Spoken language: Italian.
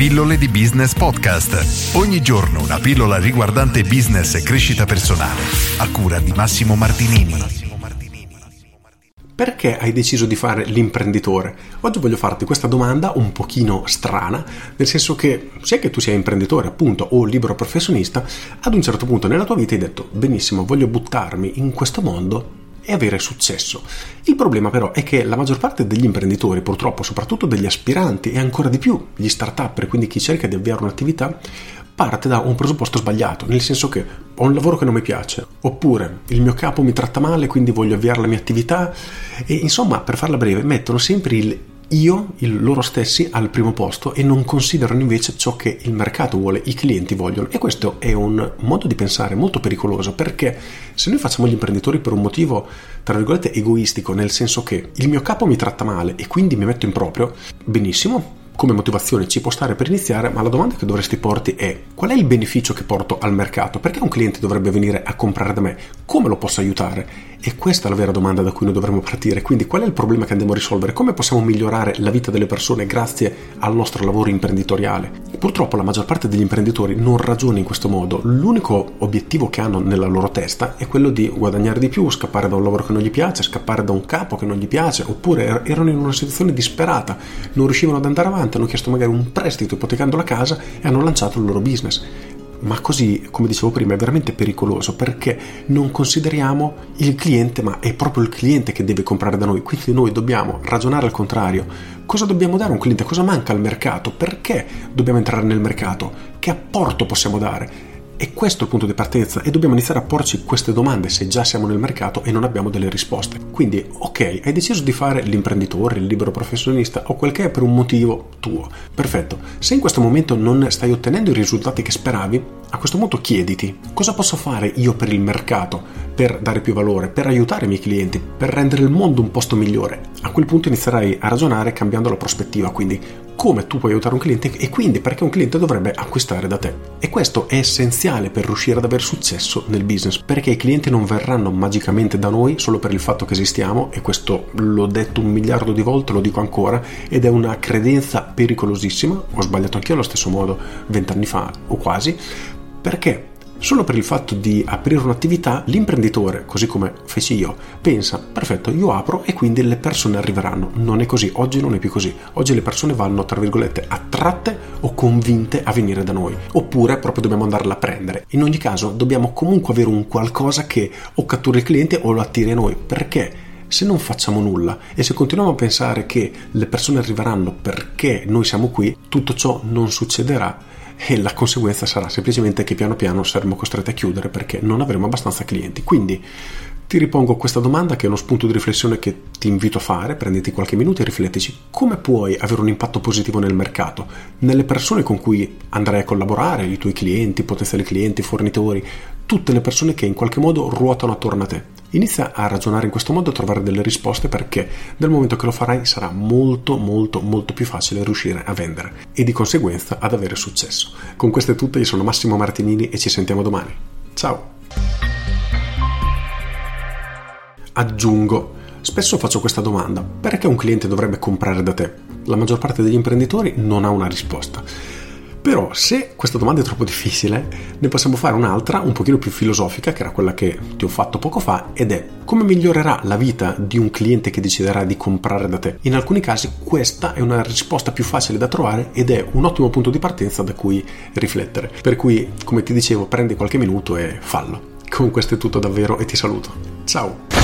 Pillole di Business Podcast. Ogni giorno una pillola riguardante business e crescita personale. A cura di Massimo Martinini. Perché hai deciso di fare l'imprenditore? Oggi voglio farti questa domanda un pochino strana, nel senso che sia che tu sia imprenditore appunto o libero professionista, ad un certo punto nella tua vita hai detto benissimo, voglio buttarmi in questo mondo e avere successo. Il problema però è che la maggior parte degli imprenditori, purtroppo soprattutto degli aspiranti e ancora di più gli start-up, quindi chi cerca di avviare un'attività, parte da un presupposto sbagliato, nel senso che ho un lavoro che non mi piace, oppure il mio capo mi tratta male, quindi voglio avviare la mia attività e insomma, per farla breve, mettono sempre il io, il, loro stessi, al primo posto e non considerano invece ciò che il mercato vuole, i clienti vogliono. E questo è un modo di pensare molto pericoloso perché se noi facciamo gli imprenditori per un motivo, tra virgolette, egoistico, nel senso che il mio capo mi tratta male e quindi mi metto in proprio, benissimo, come motivazione ci può stare per iniziare, ma la domanda che dovresti porti è qual è il beneficio che porto al mercato? Perché un cliente dovrebbe venire a comprare da me? Come lo posso aiutare? E questa è la vera domanda da cui noi dovremmo partire. Quindi qual è il problema che andiamo a risolvere? Come possiamo migliorare la vita delle persone grazie al nostro lavoro imprenditoriale? Purtroppo la maggior parte degli imprenditori non ragiona in questo modo. L'unico obiettivo che hanno nella loro testa è quello di guadagnare di più, scappare da un lavoro che non gli piace, scappare da un capo che non gli piace, oppure er-, erano in una situazione disperata, non riuscivano ad andare avanti, hanno chiesto magari un prestito ipotecando la casa e hanno lanciato il loro business ma così, come dicevo prima, è veramente pericoloso perché non consideriamo il cliente, ma è proprio il cliente che deve comprare da noi. Quindi noi dobbiamo ragionare al contrario. Cosa dobbiamo dare a un cliente? Cosa manca al mercato? Perché dobbiamo entrare nel mercato? Che apporto possiamo dare? E questo è il punto di partenza e dobbiamo iniziare a porci queste domande se già siamo nel mercato e non abbiamo delle risposte. Quindi, ok, hai deciso di fare l'imprenditore, il libero professionista o quel che è per un motivo tuo. Perfetto. Se in questo momento non stai ottenendo i risultati che speravi, a questo punto chiediti cosa posso fare io per il mercato, per dare più valore, per aiutare i miei clienti, per rendere il mondo un posto migliore. A quel punto inizierai a ragionare cambiando la prospettiva, quindi come tu puoi aiutare un cliente e quindi perché un cliente dovrebbe acquistare da te. E questo è essenziale per riuscire ad avere successo nel business, perché i clienti non verranno magicamente da noi solo per il fatto che esistiamo, e questo l'ho detto un miliardo di volte, lo dico ancora, ed è una credenza pericolosissima, ho sbagliato anch'io allo stesso modo vent'anni fa o quasi, perché Solo per il fatto di aprire un'attività, l'imprenditore, così come feci io, pensa, perfetto, io apro e quindi le persone arriveranno. Non è così, oggi non è più così. Oggi le persone vanno, tra virgolette, attratte o convinte a venire da noi. Oppure proprio dobbiamo andarla a prendere. In ogni caso dobbiamo comunque avere un qualcosa che o cattura il cliente o lo attiri a noi. Perché? Se non facciamo nulla e se continuiamo a pensare che le persone arriveranno perché noi siamo qui, tutto ciò non succederà e la conseguenza sarà semplicemente che piano piano saremo costretti a chiudere perché non avremo abbastanza clienti. Quindi ti ripongo questa domanda che è uno spunto di riflessione che ti invito a fare, prenditi qualche minuto e riflettici. Come puoi avere un impatto positivo nel mercato, nelle persone con cui andrai a collaborare, i tuoi clienti, potenziali clienti, fornitori, tutte le persone che in qualche modo ruotano attorno a te. Inizia a ragionare in questo modo a trovare delle risposte perché nel momento che lo farai sarà molto molto molto più facile riuscire a vendere e di conseguenza ad avere successo. Con queste tutte io sono Massimo Martinini e ci sentiamo domani. Ciao! Aggiungo, spesso faccio questa domanda, perché un cliente dovrebbe comprare da te? La maggior parte degli imprenditori non ha una risposta però se questa domanda è troppo difficile, ne possiamo fare un'altra un pochino più filosofica, che era quella che ti ho fatto poco fa, ed è come migliorerà la vita di un cliente che deciderà di comprare da te. In alcuni casi questa è una risposta più facile da trovare ed è un ottimo punto di partenza da cui riflettere. Per cui, come ti dicevo, prendi qualche minuto e fallo. Con questo è tutto davvero e ti saluto. Ciao!